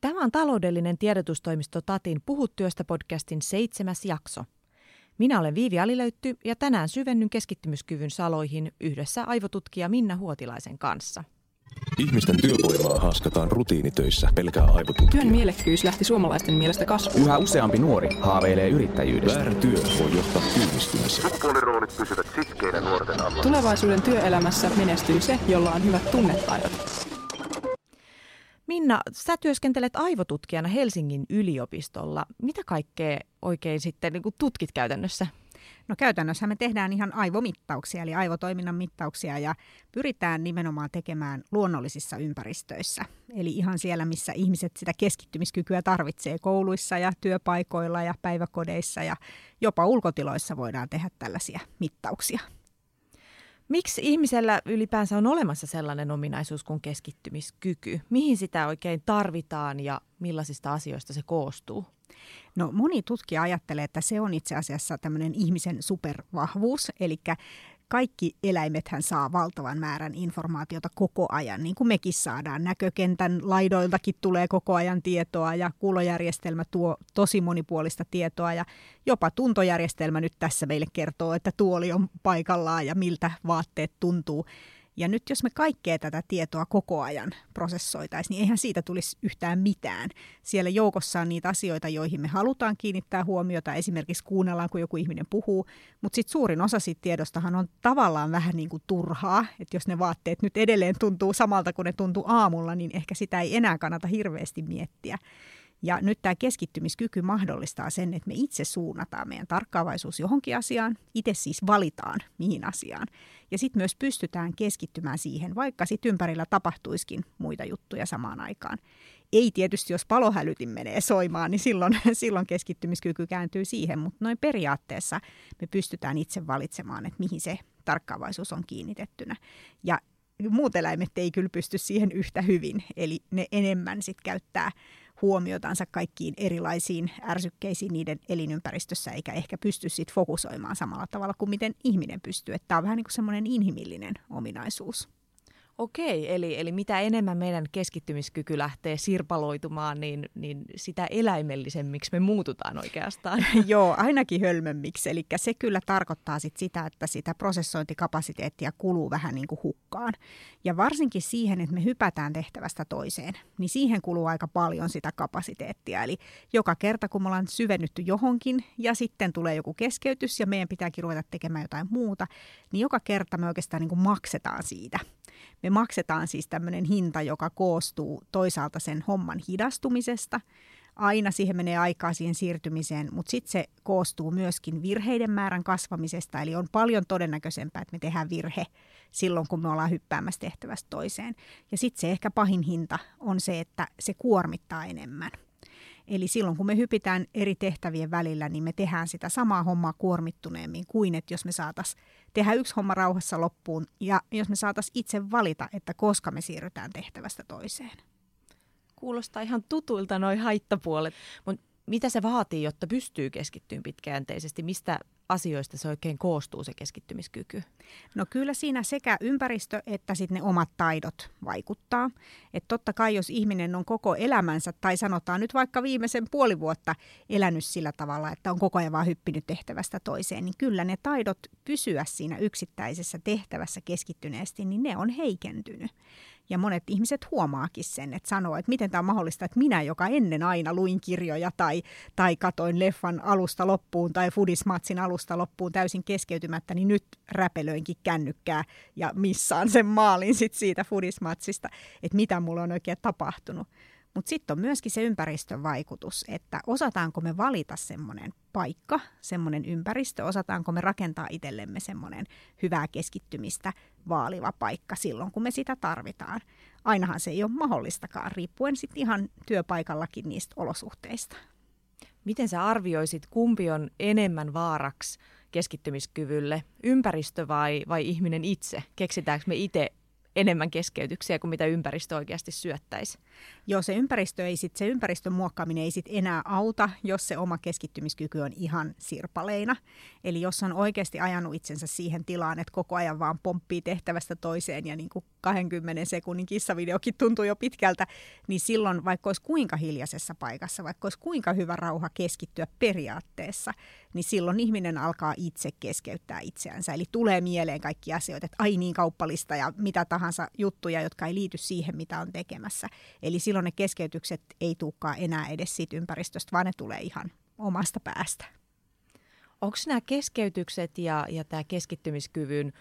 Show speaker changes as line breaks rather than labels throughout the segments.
Tämä on taloudellinen tiedotustoimisto Tatin Puhut työstä podcastin seitsemäs jakso. Minä olen Viivi Alilöytty ja tänään syvennyn keskittymiskyvyn saloihin yhdessä aivotutkija Minna Huotilaisen kanssa.
Ihmisten työvoimaa haaskataan rutiinitöissä pelkää aivotutkia.
Työn mielekkyys lähti suomalaisten mielestä kasvuun.
Yhä useampi nuori haaveilee yrittäjyydestä.
Väärä työ voi johtaa työllistymiseen.
Sukupuoliroolit pysyvät sitkeinä nuorten alla.
Tulevaisuuden työelämässä menestyy se, jolla on hyvät tunnetaidot.
Minna, sä työskentelet aivotutkijana Helsingin yliopistolla. Mitä kaikkea oikein sitten niin tutkit käytännössä?
No käytännössä me tehdään ihan aivomittauksia, eli aivotoiminnan mittauksia, ja pyritään nimenomaan tekemään luonnollisissa ympäristöissä. Eli ihan siellä, missä ihmiset sitä keskittymiskykyä tarvitsee kouluissa ja työpaikoilla ja päiväkodeissa ja jopa ulkotiloissa voidaan tehdä tällaisia mittauksia.
Miksi ihmisellä ylipäänsä on olemassa sellainen ominaisuus kuin keskittymiskyky? Mihin sitä oikein tarvitaan ja millaisista asioista se koostuu?
No moni tutkija ajattelee, että se on itse asiassa tämmöinen ihmisen supervahvuus, eli kaikki eläimethän saa valtavan määrän informaatiota koko ajan, niin kuin mekin saadaan. Näkökentän laidoiltakin tulee koko ajan tietoa ja kuulojärjestelmä tuo tosi monipuolista tietoa ja jopa tuntojärjestelmä nyt tässä meille kertoo, että tuoli on paikallaan ja miltä vaatteet tuntuu. Ja nyt jos me kaikkea tätä tietoa koko ajan prosessoitaisiin, niin eihän siitä tulisi yhtään mitään. Siellä joukossa on niitä asioita, joihin me halutaan kiinnittää huomiota. Esimerkiksi kuunnellaan, kun joku ihminen puhuu. Mutta sitten suurin osa siitä tiedostahan on tavallaan vähän niin kuin turhaa. Että jos ne vaatteet nyt edelleen tuntuu samalta kuin ne tuntuu aamulla, niin ehkä sitä ei enää kannata hirveästi miettiä. Ja nyt tämä keskittymiskyky mahdollistaa sen, että me itse suunnataan meidän tarkkaavaisuus johonkin asiaan, itse siis valitaan mihin asiaan. Ja sitten myös pystytään keskittymään siihen, vaikka sitten ympärillä tapahtuisikin muita juttuja samaan aikaan. Ei tietysti, jos palohälytin menee soimaan, niin silloin, silloin keskittymiskyky kääntyy siihen, mutta noin periaatteessa me pystytään itse valitsemaan, että mihin se tarkkaavaisuus on kiinnitettynä. Ja muut eläimet ei kyllä pysty siihen yhtä hyvin, eli ne enemmän sitten käyttää huomiotansa kaikkiin erilaisiin ärsykkeisiin niiden elinympäristössä, eikä ehkä pysty sit fokusoimaan samalla tavalla kuin miten ihminen pystyy. Tämä on vähän niin kuin semmoinen inhimillinen ominaisuus.
Okei, eli, eli mitä enemmän meidän keskittymiskyky lähtee sirpaloitumaan, niin, niin sitä eläimellisemmiksi me muututaan oikeastaan.
Joo, ainakin hölmömmiksi. Eli se kyllä tarkoittaa sit sitä, että sitä prosessointikapasiteettia kuluu vähän niin kuin hukkaan. Ja varsinkin siihen, että me hypätään tehtävästä toiseen, niin siihen kuluu aika paljon sitä kapasiteettia. Eli joka kerta, kun me ollaan syvennytty johonkin ja sitten tulee joku keskeytys ja meidän pitääkin ruveta tekemään jotain muuta, niin joka kerta me oikeastaan niin kuin maksetaan siitä – me maksetaan siis tämmöinen hinta, joka koostuu toisaalta sen homman hidastumisesta, aina siihen menee aikaa siihen siirtymiseen, mutta sitten se koostuu myöskin virheiden määrän kasvamisesta, eli on paljon todennäköisempää, että me tehdään virhe silloin, kun me ollaan hyppäämässä tehtävästä toiseen. Ja sitten se ehkä pahin hinta on se, että se kuormittaa enemmän. Eli silloin kun me hypitään eri tehtävien välillä, niin me tehdään sitä samaa hommaa kuormittuneemmin kuin että jos me saataisiin tehdä yksi homma rauhassa loppuun ja jos me saataisiin itse valita, että koska me siirrytään tehtävästä toiseen.
Kuulostaa ihan tutuilta noin haittapuolet, mutta mitä se vaatii, jotta pystyy keskittymään pitkäjänteisesti? Mistä asioista se oikein koostuu se keskittymiskyky?
No kyllä siinä sekä ympäristö että sitten ne omat taidot vaikuttaa. Että totta kai jos ihminen on koko elämänsä tai sanotaan nyt vaikka viimeisen puoli vuotta elänyt sillä tavalla, että on koko ajan vaan hyppinyt tehtävästä toiseen, niin kyllä ne taidot pysyä siinä yksittäisessä tehtävässä keskittyneesti, niin ne on heikentynyt. Ja monet ihmiset huomaakin sen, että sanoo, että miten tämä on mahdollista, että minä, joka ennen aina luin kirjoja tai, tai katoin leffan alusta loppuun tai Fudismatsin alusta loppuun täysin keskeytymättä, niin nyt räpelöinkin kännykkää ja missaan sen maalin sit siitä Fudismatsista, että mitä mulla on oikein tapahtunut. Mutta sitten on myöskin se ympäristön vaikutus, että osataanko me valita semmoinen paikka, semmoinen ympäristö, osataanko me rakentaa itsellemme semmoinen hyvää keskittymistä vaaliva paikka silloin, kun me sitä tarvitaan. Ainahan se ei ole mahdollistakaan, riippuen sitten ihan työpaikallakin niistä olosuhteista.
Miten sä arvioisit, kumpi on enemmän vaaraksi keskittymiskyvylle, ympäristö vai, vai ihminen itse? Keksitäänkö me itse enemmän keskeytyksiä kuin mitä ympäristö oikeasti syöttäisi?
Joo, se ympäristö ei sit, se ympäristön muokkaaminen ei sit enää auta, jos se oma keskittymiskyky on ihan sirpaleina. Eli jos on oikeasti ajanut itsensä siihen tilaan, että koko ajan vaan pomppii tehtävästä toiseen ja niin kuin 20 sekunnin kissavideokin tuntuu jo pitkältä, niin silloin vaikka olisi kuinka hiljaisessa paikassa, vaikka olisi kuinka hyvä rauha keskittyä periaatteessa, niin silloin ihminen alkaa itse keskeyttää itseänsä. Eli tulee mieleen kaikki asioita, että ai niin kauppalista ja mitä tahansa juttuja, jotka ei liity siihen, mitä on tekemässä. Eli silloin ne keskeytykset ei tulekaan enää edes siitä ympäristöstä, vaan ne tulee ihan omasta päästä.
Onko nämä keskeytykset ja, ja tämä keskittymiskyvyn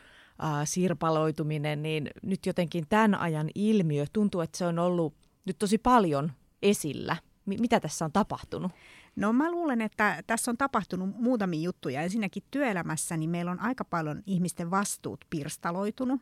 sirpaloituminen, niin nyt jotenkin tämän ajan ilmiö tuntuu, että se on ollut nyt tosi paljon esillä. M- mitä tässä on tapahtunut?
No mä luulen, että tässä on tapahtunut muutamia juttuja. Ensinnäkin työelämässä niin meillä on aika paljon ihmisten vastuut pirstaloitunut.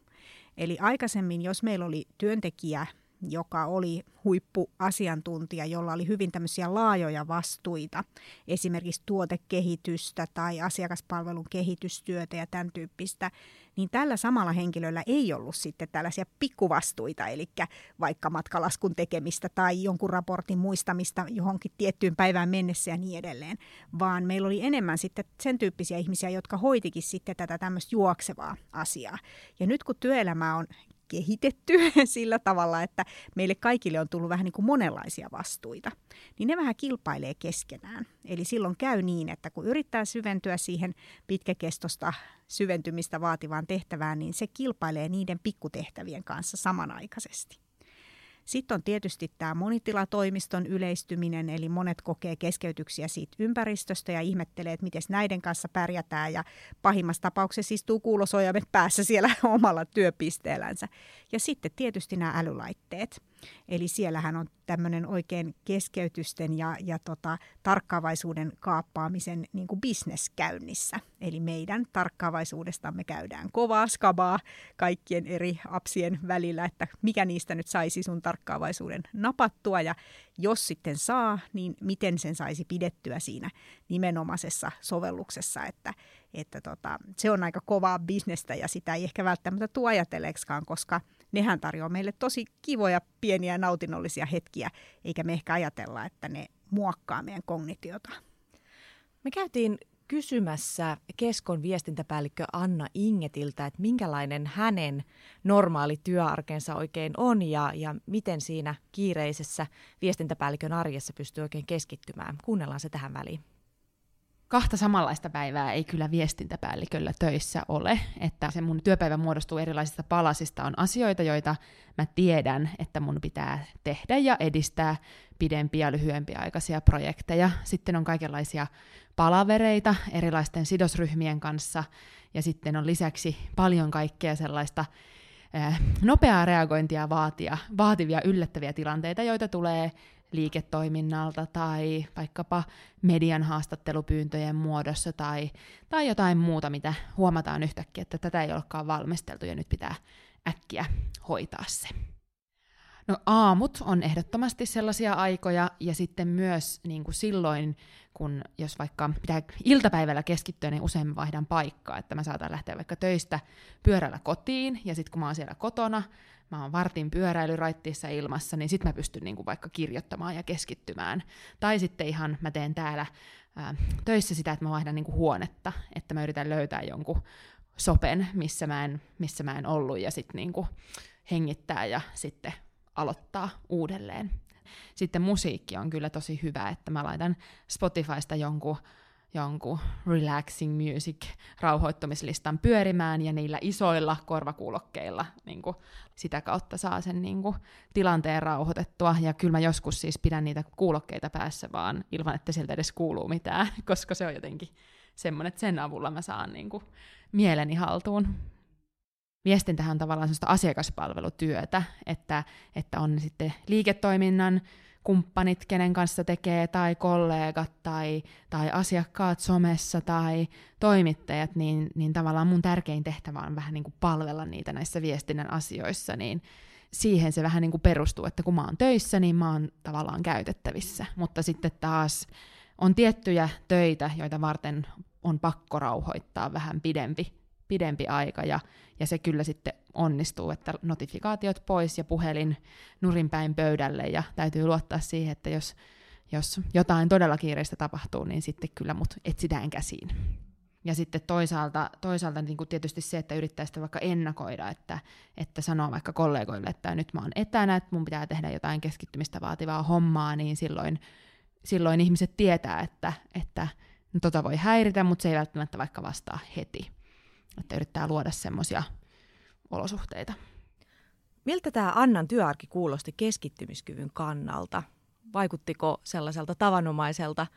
Eli aikaisemmin, jos meillä oli työntekijä, joka oli huippuasiantuntija, jolla oli hyvin tämmöisiä laajoja vastuita, esimerkiksi tuotekehitystä tai asiakaspalvelun kehitystyötä ja tämän tyyppistä, niin tällä samalla henkilöllä ei ollut sitten tällaisia pikkuvastuita, eli vaikka matkalaskun tekemistä tai jonkun raportin muistamista johonkin tiettyyn päivään mennessä ja niin edelleen, vaan meillä oli enemmän sitten sen tyyppisiä ihmisiä, jotka hoitikin sitten tätä tämmöistä juoksevaa asiaa. Ja nyt kun työelämä on kehitetty sillä tavalla, että meille kaikille on tullut vähän niin kuin monenlaisia vastuita, niin ne vähän kilpailee keskenään. Eli silloin käy niin, että kun yrittää syventyä siihen pitkäkestosta syventymistä vaativaan tehtävään, niin se kilpailee niiden pikkutehtävien kanssa samanaikaisesti. Sitten on tietysti tämä monitilatoimiston yleistyminen, eli monet kokee keskeytyksiä siitä ympäristöstä ja ihmettelee, että miten näiden kanssa pärjätään. Ja pahimmassa tapauksessa istuu kuulosojamet päässä siellä omalla työpisteellänsä. Ja sitten tietysti nämä älylaitteet. Eli siellähän on tämmöinen oikein keskeytysten ja, ja tota, tarkkaavaisuuden kaappaamisen niin kuin business käynnissä. Eli meidän tarkkaavaisuudestamme käydään kovaa skabaa kaikkien eri apsien välillä, että mikä niistä nyt saisi sun tarkkaavaisuuden napattua ja jos sitten saa, niin miten sen saisi pidettyä siinä nimenomaisessa sovelluksessa, että, että tota, se on aika kovaa bisnestä ja sitä ei ehkä välttämättä tuo ajatelleeksikaan, koska – nehän tarjoaa meille tosi kivoja, pieniä, nautinnollisia hetkiä, eikä me ehkä ajatella, että ne muokkaa meidän kognitiota.
Me käytiin kysymässä Keskon viestintäpäällikkö Anna Ingetiltä, että minkälainen hänen normaali työarkensa oikein on ja, ja miten siinä kiireisessä viestintäpäällikön arjessa pystyy oikein keskittymään. Kuunnellaan se tähän väliin
kahta samanlaista päivää ei kyllä viestintäpäälliköllä töissä ole, että se mun työpäivä muodostuu erilaisista palasista. On asioita, joita mä tiedän, että mun pitää tehdä ja edistää pidempiä ja lyhyempiä aikaisia projekteja. Sitten on kaikenlaisia palavereita erilaisten sidosryhmien kanssa, ja sitten on lisäksi paljon kaikkea sellaista nopeaa reagointia vaatia, vaativia yllättäviä tilanteita, joita tulee liiketoiminnalta tai vaikkapa median haastattelupyyntöjen muodossa tai, tai jotain muuta, mitä huomataan yhtäkkiä, että tätä ei olekaan valmisteltu ja nyt pitää äkkiä hoitaa se. No aamut on ehdottomasti sellaisia aikoja, ja sitten myös niin kuin silloin, kun jos vaikka pitää iltapäivällä keskittyä, niin usein vaihdan paikkaa, että mä saatan lähteä vaikka töistä pyörällä kotiin, ja sitten kun mä oon siellä kotona, mä oon vartin pyöräilyraittiissa ilmassa, niin sitten mä pystyn niinku vaikka kirjoittamaan ja keskittymään. Tai sitten ihan mä teen täällä ää, töissä sitä, että mä vaihdan niinku huonetta, että mä yritän löytää jonkun sopen, missä mä en, missä mä en ollut, ja sitten niinku hengittää ja sitten aloittaa uudelleen. Sitten musiikki on kyllä tosi hyvä, että mä laitan Spotifysta jonkun jonkun relaxing music rauhoittumislistan pyörimään ja niillä isoilla korvakuulokkeilla niin kuin, sitä kautta saa sen niin kuin, tilanteen rauhoitettua. Ja kyllä mä joskus siis pidän niitä kuulokkeita päässä vaan ilman, että sieltä edes kuuluu mitään, koska se on jotenkin semmoinen, että sen avulla mä saan niin kuin, mieleni haltuun. Viestintähän on tavallaan sellaista asiakaspalvelutyötä, että, että on sitten liiketoiminnan kumppanit, kenen kanssa tekee, tai kollegat, tai, tai asiakkaat somessa, tai toimittajat, niin, niin tavallaan mun tärkein tehtävä on vähän niin kuin palvella niitä näissä viestinnän asioissa, niin siihen se vähän niin kuin perustuu, että kun mä oon töissä, niin mä oon tavallaan käytettävissä. Mutta sitten taas on tiettyjä töitä, joita varten on pakko rauhoittaa vähän pidempi pidempi aika ja, ja se kyllä sitten onnistuu, että notifikaatiot pois ja puhelin nurinpäin pöydälle ja täytyy luottaa siihen, että jos, jos jotain todella kiireistä tapahtuu, niin sitten kyllä mut etsitään käsiin. Ja sitten toisaalta, toisaalta niin kuin tietysti se, että yrittää sitä vaikka ennakoida, että, että sanoo vaikka kollegoille, että nyt mä oon etänä, että mun pitää tehdä jotain keskittymistä vaativaa hommaa, niin silloin, silloin ihmiset tietää, että, että no tota voi häiritä, mutta se ei välttämättä vaikka vastaa heti. Että yrittää luoda semmoisia olosuhteita.
Miltä tämä Annan työarki kuulosti keskittymiskyvyn kannalta? Vaikuttiko sellaiselta tavanomaiselta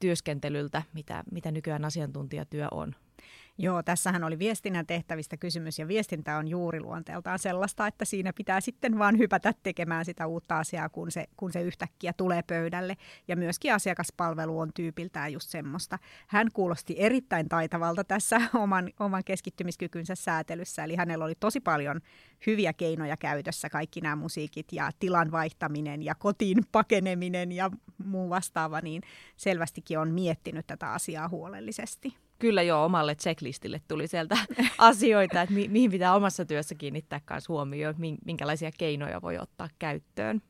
työskentelyltä, mitä, mitä nykyään asiantuntijatyö on?
Joo, tässähän oli viestinnän tehtävistä kysymys ja viestintä on juuri luonteeltaan sellaista, että siinä pitää sitten vaan hypätä tekemään sitä uutta asiaa, kun se, kun se yhtäkkiä tulee pöydälle. Ja myöskin asiakaspalvelu on tyypiltään just semmoista. Hän kuulosti erittäin taitavalta tässä oman, oman keskittymiskykynsä säätelyssä, eli hänellä oli tosi paljon hyviä keinoja käytössä, kaikki nämä musiikit ja tilan vaihtaminen ja kotiin pakeneminen ja muu vastaava, niin selvästikin on miettinyt tätä asiaa huolellisesti
kyllä jo omalle checklistille tuli sieltä asioita, että mi- mihin pitää omassa työssä kiinnittää myös huomioon, minkälaisia keinoja voi ottaa käyttöön.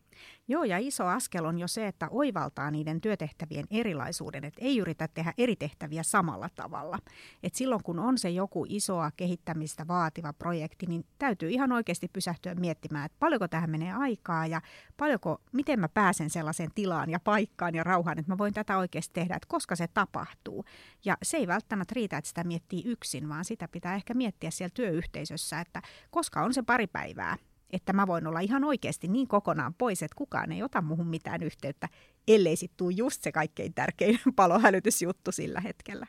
Joo, ja iso askel on jo se, että oivaltaa niiden työtehtävien erilaisuuden, että ei yritä tehdä eri tehtäviä samalla tavalla. Et silloin kun on se joku isoa kehittämistä vaativa projekti, niin täytyy ihan oikeasti pysähtyä miettimään, että paljonko tähän menee aikaa ja paljonko, miten mä pääsen sellaiseen tilaan ja paikkaan ja rauhaan, että mä voin tätä oikeasti tehdä, että koska se tapahtuu. Ja se ei välttämättä riitä, että sitä miettii yksin, vaan sitä pitää ehkä miettiä siellä työyhteisössä, että koska on se pari päivää, että mä voin olla ihan oikeasti niin kokonaan pois, että kukaan ei ota muhun mitään yhteyttä, ellei sitten tule just se kaikkein tärkein palohälytysjuttu sillä hetkellä.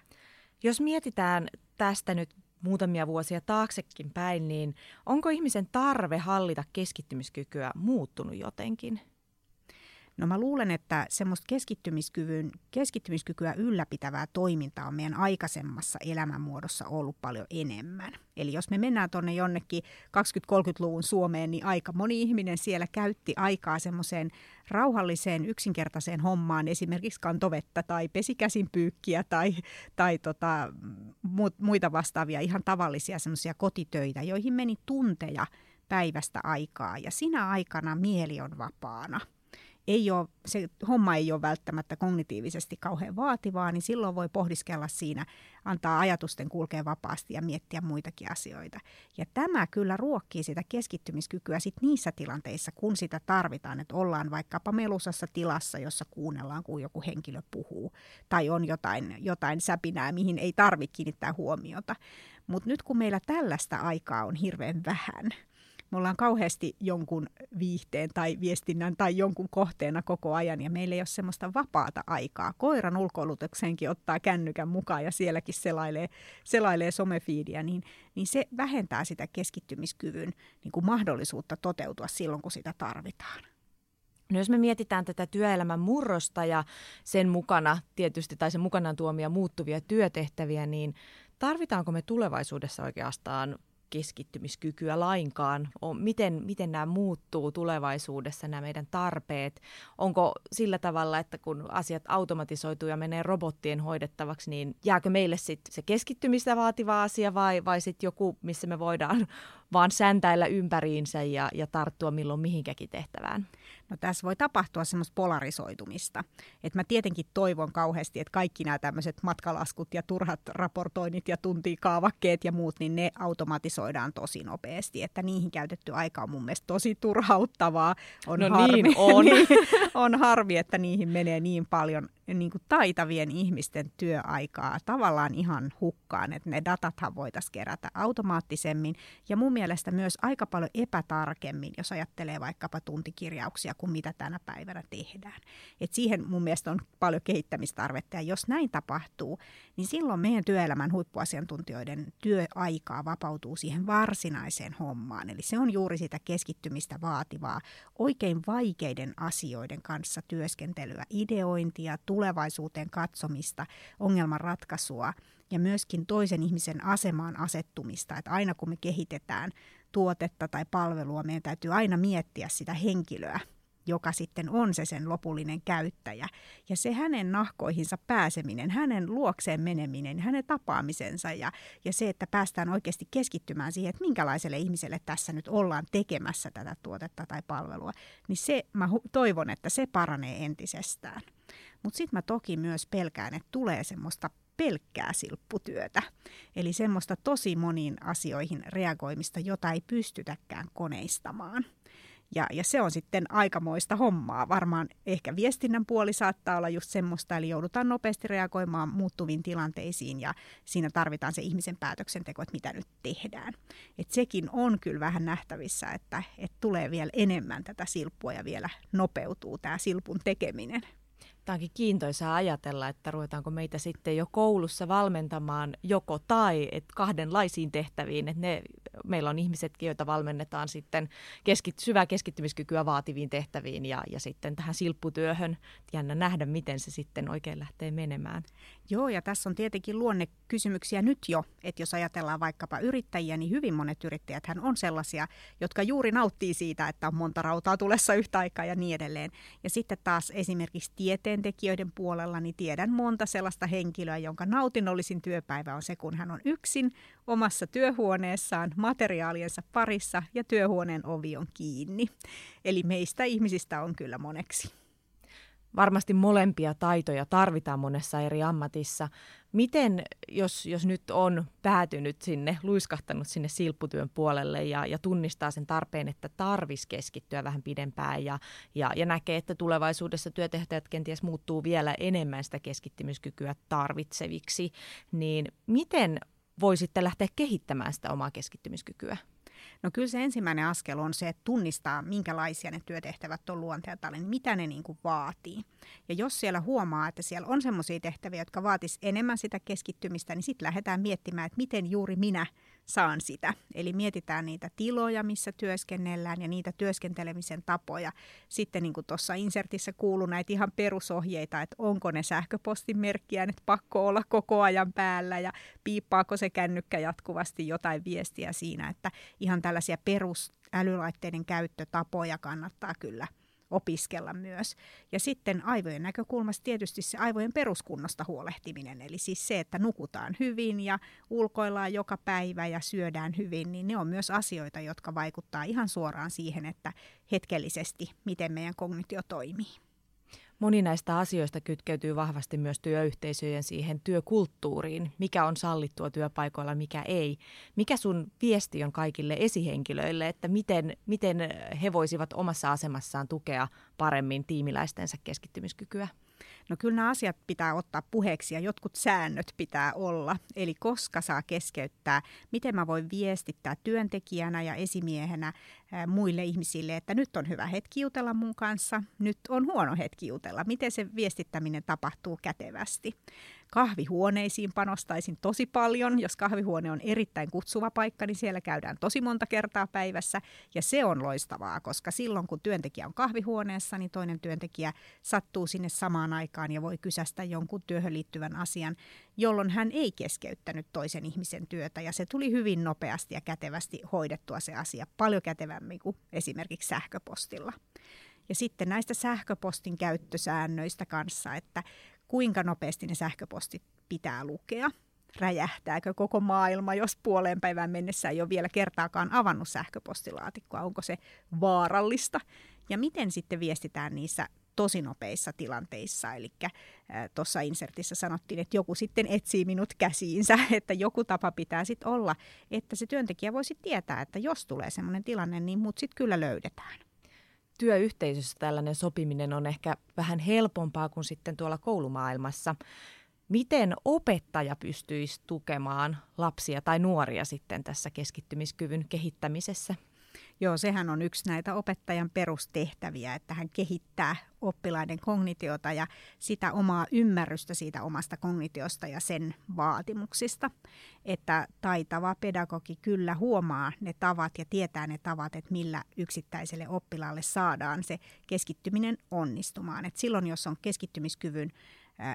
Jos mietitään tästä nyt muutamia vuosia taaksekin päin, niin onko ihmisen tarve hallita keskittymiskykyä muuttunut jotenkin?
No mä luulen, että semmoista keskittymiskyvyn, keskittymiskykyä ylläpitävää toimintaa on meidän aikaisemmassa elämänmuodossa ollut paljon enemmän. Eli jos me mennään tuonne jonnekin 20-30-luvun Suomeen, niin aika moni ihminen siellä käytti aikaa semmoiseen rauhalliseen, yksinkertaiseen hommaan, esimerkiksi kantovettä tai pesikäsinpyykkiä tai, tai tota, muita vastaavia ihan tavallisia semmoisia kotitöitä, joihin meni tunteja päivästä aikaa ja sinä aikana mieli on vapaana – ei ole, se homma ei ole välttämättä kognitiivisesti kauhean vaativaa, niin silloin voi pohdiskella siinä, antaa ajatusten kulkea vapaasti ja miettiä muitakin asioita. Ja tämä kyllä ruokkii sitä keskittymiskykyä sit niissä tilanteissa, kun sitä tarvitaan, että ollaan vaikkapa melusassa tilassa, jossa kuunnellaan, kun joku henkilö puhuu, tai on jotain, jotain säpinää, mihin ei tarvitse kiinnittää huomiota. Mutta nyt kun meillä tällaista aikaa on hirveän vähän, me ollaan kauheasti jonkun viihteen tai viestinnän tai jonkun kohteena koko ajan ja meillä ei ole semmoista vapaata aikaa. Koiran ulkoilutukseenkin ottaa kännykän mukaan ja sielläkin selailee, selailee somefiidiä, niin, niin se vähentää sitä keskittymiskyvyn niin kuin mahdollisuutta toteutua silloin, kun sitä tarvitaan.
No jos me mietitään tätä työelämän murrosta ja sen mukana tietysti tai sen mukanaan tuomia muuttuvia työtehtäviä, niin tarvitaanko me tulevaisuudessa oikeastaan keskittymiskykyä lainkaan? Miten, miten nämä muuttuu tulevaisuudessa, nämä meidän tarpeet? Onko sillä tavalla, että kun asiat automatisoituu ja menee robottien hoidettavaksi, niin jääkö meille sitten se keskittymistä vaativa asia vai, vai sitten joku, missä me voidaan vaan säntäillä ympäriinsä ja, ja tarttua milloin mihinkäkin tehtävään?
No tässä voi tapahtua semmoista polarisoitumista. Et mä tietenkin toivon kauheasti, että kaikki nämä tämmöiset matkalaskut ja turhat raportoinnit ja tuntikaavakkeet ja muut, niin ne automatisoidaan tosi nopeasti. Että niihin käytetty aika on mun mielestä tosi turhauttavaa.
On no harmi, niin on.
niin, on harmi, että niihin menee niin paljon niin kuin taitavien ihmisten työaikaa tavallaan ihan hukkaan, että ne datathan voitaisiin kerätä automaattisemmin ja mun mielestä myös aika paljon epätarkemmin, jos ajattelee vaikkapa tuntikirjauksia kuin mitä tänä päivänä tehdään. Et siihen mun mielestä on paljon kehittämistarvetta ja jos näin tapahtuu, niin silloin meidän työelämän huippuasiantuntijoiden työaikaa vapautuu siihen varsinaiseen hommaan. Eli se on juuri sitä keskittymistä vaativaa, oikein vaikeiden asioiden kanssa työskentelyä, ideointia, tulevaisuuteen katsomista, ongelmanratkaisua ja myöskin toisen ihmisen asemaan asettumista. Että aina kun me kehitetään tuotetta tai palvelua, meidän täytyy aina miettiä sitä henkilöä joka sitten on se sen lopullinen käyttäjä. Ja se hänen nahkoihinsa pääseminen, hänen luokseen meneminen, hänen tapaamisensa ja, ja se, että päästään oikeasti keskittymään siihen, että minkälaiselle ihmiselle tässä nyt ollaan tekemässä tätä tuotetta tai palvelua, niin se mä toivon, että se paranee entisestään. Mutta sitten mä toki myös pelkään, että tulee semmoista pelkkää silpputyötä. Eli semmoista tosi moniin asioihin reagoimista, jota ei pystytäkään koneistamaan. Ja, ja se on sitten aikamoista hommaa. Varmaan ehkä viestinnän puoli saattaa olla just semmoista, eli joudutaan nopeasti reagoimaan muuttuviin tilanteisiin ja siinä tarvitaan se ihmisen päätöksenteko, että mitä nyt tehdään. Et sekin on kyllä vähän nähtävissä, että, että tulee vielä enemmän tätä silppua ja vielä nopeutuu tämä silpun tekeminen.
Tämä onkin kiintoisaa ajatella, että ruvetaanko meitä sitten jo koulussa valmentamaan joko tai että kahdenlaisiin tehtäviin. Että ne, meillä on ihmisetkin, joita valmennetaan sitten keskit, syvää keskittymiskykyä vaativiin tehtäviin ja, ja sitten tähän silpputyöhön. Jännä nähdä, miten se sitten oikein lähtee menemään.
Joo, ja tässä on tietenkin luonnekysymyksiä nyt jo, että jos ajatellaan vaikkapa yrittäjiä, niin hyvin monet yrittäjät hän on sellaisia, jotka juuri nauttii siitä, että on monta rautaa tulessa yhtä aikaa ja niin edelleen. Ja sitten taas esimerkiksi tieteentekijöiden puolella, niin tiedän monta sellaista henkilöä, jonka nautinollisin työpäivä on se, kun hän on yksin omassa työhuoneessaan materiaaliensa parissa ja työhuoneen ovi on kiinni. Eli meistä ihmisistä on kyllä moneksi
varmasti molempia taitoja tarvitaan monessa eri ammatissa. Miten, jos, jos nyt on päätynyt sinne, luiskahtanut sinne silpputyön puolelle ja, ja tunnistaa sen tarpeen, että tarvis keskittyä vähän pidempään ja, ja, ja näkee, että tulevaisuudessa työtehtäjät kenties muuttuu vielä enemmän sitä keskittymiskykyä tarvitseviksi, niin miten voi sitten lähteä kehittämään sitä omaa keskittymiskykyä?
No kyllä se ensimmäinen askel on se, että tunnistaa, minkälaisia ne työtehtävät on luonteeltaan, niin mitä ne niin kuin vaatii. Ja jos siellä huomaa, että siellä on sellaisia tehtäviä, jotka vaatis enemmän sitä keskittymistä, niin sitten lähdetään miettimään, että miten juuri minä saan sitä. Eli mietitään niitä tiloja, missä työskennellään ja niitä työskentelemisen tapoja. Sitten niin kuin tuossa insertissä kuuluu näitä ihan perusohjeita, että onko ne sähköpostimerkkiä nyt pakko olla koko ajan päällä ja piippaako se kännykkä jatkuvasti jotain viestiä siinä, että ihan tällaisia perusälylaitteiden käyttötapoja kannattaa kyllä – opiskella myös. Ja sitten aivojen näkökulmasta tietysti se aivojen peruskunnosta huolehtiminen, eli siis se, että nukutaan hyvin ja ulkoillaan joka päivä ja syödään hyvin, niin ne on myös asioita, jotka vaikuttaa ihan suoraan siihen, että hetkellisesti miten meidän kognitio toimii.
Moni näistä asioista kytkeytyy vahvasti myös työyhteisöjen siihen työkulttuuriin, mikä on sallittua työpaikoilla, mikä ei. Mikä sun viesti on kaikille esihenkilöille, että miten, miten he voisivat omassa asemassaan tukea paremmin tiimiläistensä keskittymiskykyä?
No kyllä nämä asiat pitää ottaa puheeksi ja jotkut säännöt pitää olla. Eli koska saa keskeyttää, miten mä voin viestittää työntekijänä ja esimiehenä muille ihmisille, että nyt on hyvä hetki jutella mun kanssa, nyt on huono hetki jutella. Miten se viestittäminen tapahtuu kätevästi. Kahvihuoneisiin panostaisin tosi paljon. Jos kahvihuone on erittäin kutsuva paikka, niin siellä käydään tosi monta kertaa päivässä. Ja se on loistavaa, koska silloin kun työntekijä on kahvihuoneessa, niin toinen työntekijä sattuu sinne samaan aikaan ja voi kysästä jonkun työhön liittyvän asian, jolloin hän ei keskeyttänyt toisen ihmisen työtä. Ja se tuli hyvin nopeasti ja kätevästi hoidettua se asia, paljon kätevämmin kuin esimerkiksi sähköpostilla. Ja sitten näistä sähköpostin käyttösäännöistä kanssa, että kuinka nopeasti ne sähköpostit pitää lukea. Räjähtääkö koko maailma, jos puoleen päivään mennessä ei ole vielä kertaakaan avannut sähköpostilaatikkoa? Onko se vaarallista? Ja miten sitten viestitään niissä tosi nopeissa tilanteissa. Eli tuossa insertissä sanottiin, että joku sitten etsii minut käsiinsä, että joku tapa pitää sitten olla, että se työntekijä voisi tietää, että jos tulee sellainen tilanne, niin mut sitten kyllä löydetään
työyhteisössä tällainen sopiminen on ehkä vähän helpompaa kuin sitten tuolla koulumaailmassa. Miten opettaja pystyisi tukemaan lapsia tai nuoria sitten tässä keskittymiskyvyn kehittämisessä?
Joo, sehän on yksi näitä opettajan perustehtäviä, että hän kehittää oppilaiden kognitiota ja sitä omaa ymmärrystä siitä omasta kognitiosta ja sen vaatimuksista. Että taitava pedagogi kyllä huomaa ne tavat ja tietää ne tavat, että millä yksittäiselle oppilaalle saadaan se keskittyminen onnistumaan. Et silloin, jos on keskittymiskyvyn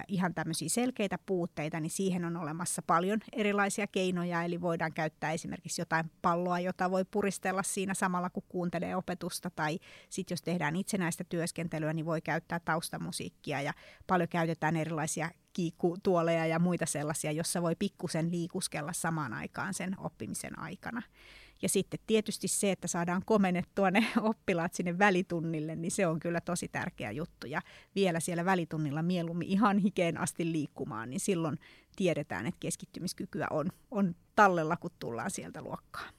ihan tämmöisiä selkeitä puutteita, niin siihen on olemassa paljon erilaisia keinoja. Eli voidaan käyttää esimerkiksi jotain palloa, jota voi puristella siinä samalla, kun kuuntelee opetusta. Tai sitten jos tehdään itsenäistä työskentelyä, niin voi käyttää taustamusiikkia. Ja paljon käytetään erilaisia kiikkutuoleja ja muita sellaisia, jossa voi pikkusen liikuskella samaan aikaan sen oppimisen aikana. Ja sitten tietysti se, että saadaan komennettua ne oppilaat sinne välitunnille, niin se on kyllä tosi tärkeä juttu. Ja vielä siellä välitunnilla mieluummin ihan hikeen asti liikkumaan, niin silloin tiedetään, että keskittymiskykyä on, on tallella, kun tullaan sieltä luokkaan.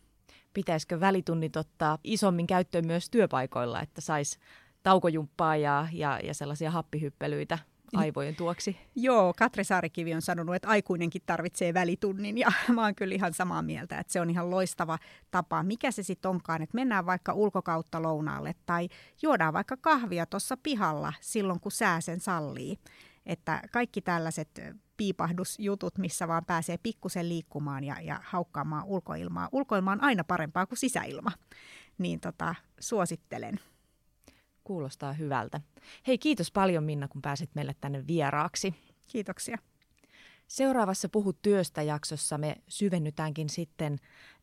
Pitäisikö välitunnit ottaa isommin käyttöön myös työpaikoilla, että saisi taukojumppaa ja, ja, ja sellaisia happihyppelyitä aivojen tuoksi.
Joo, Katri Saarikivi on sanonut, että aikuinenkin tarvitsee välitunnin ja mä oon kyllä ihan samaa mieltä, että se on ihan loistava tapa. Mikä se sitten onkaan, että mennään vaikka ulkokautta lounaalle tai juodaan vaikka kahvia tuossa pihalla silloin, kun sää sen sallii. Että kaikki tällaiset piipahdusjutut, missä vaan pääsee pikkusen liikkumaan ja, ja haukkaamaan ulkoilmaa. Ulkoilma on aina parempaa kuin sisäilma, niin tota, suosittelen.
Kuulostaa hyvältä. Hei, kiitos paljon Minna, kun pääsit meille tänne vieraaksi.
Kiitoksia.
Seuraavassa Puhut työstä jaksossa me syvennytäänkin sitten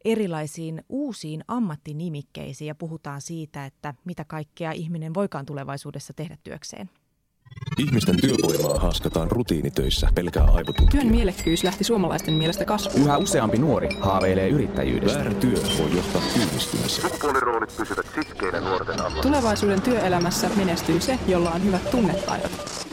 erilaisiin uusiin ammattinimikkeisiin ja puhutaan siitä, että mitä kaikkea ihminen voikaan tulevaisuudessa tehdä työkseen.
Ihmisten työvoimaa haaskataan rutiinitöissä pelkää aivotutkia.
Työn mielekkyys lähti suomalaisten mielestä kasvuun.
Yhä useampi nuori haaveilee yrittäjyydestä.
Väärä työ voi johtaa työllistymiseen.
Sukupuoliroolit pysyvät sitkeinä nuorten alla.
Tulevaisuuden työelämässä menestyy se, jolla on hyvät tunnetaidot.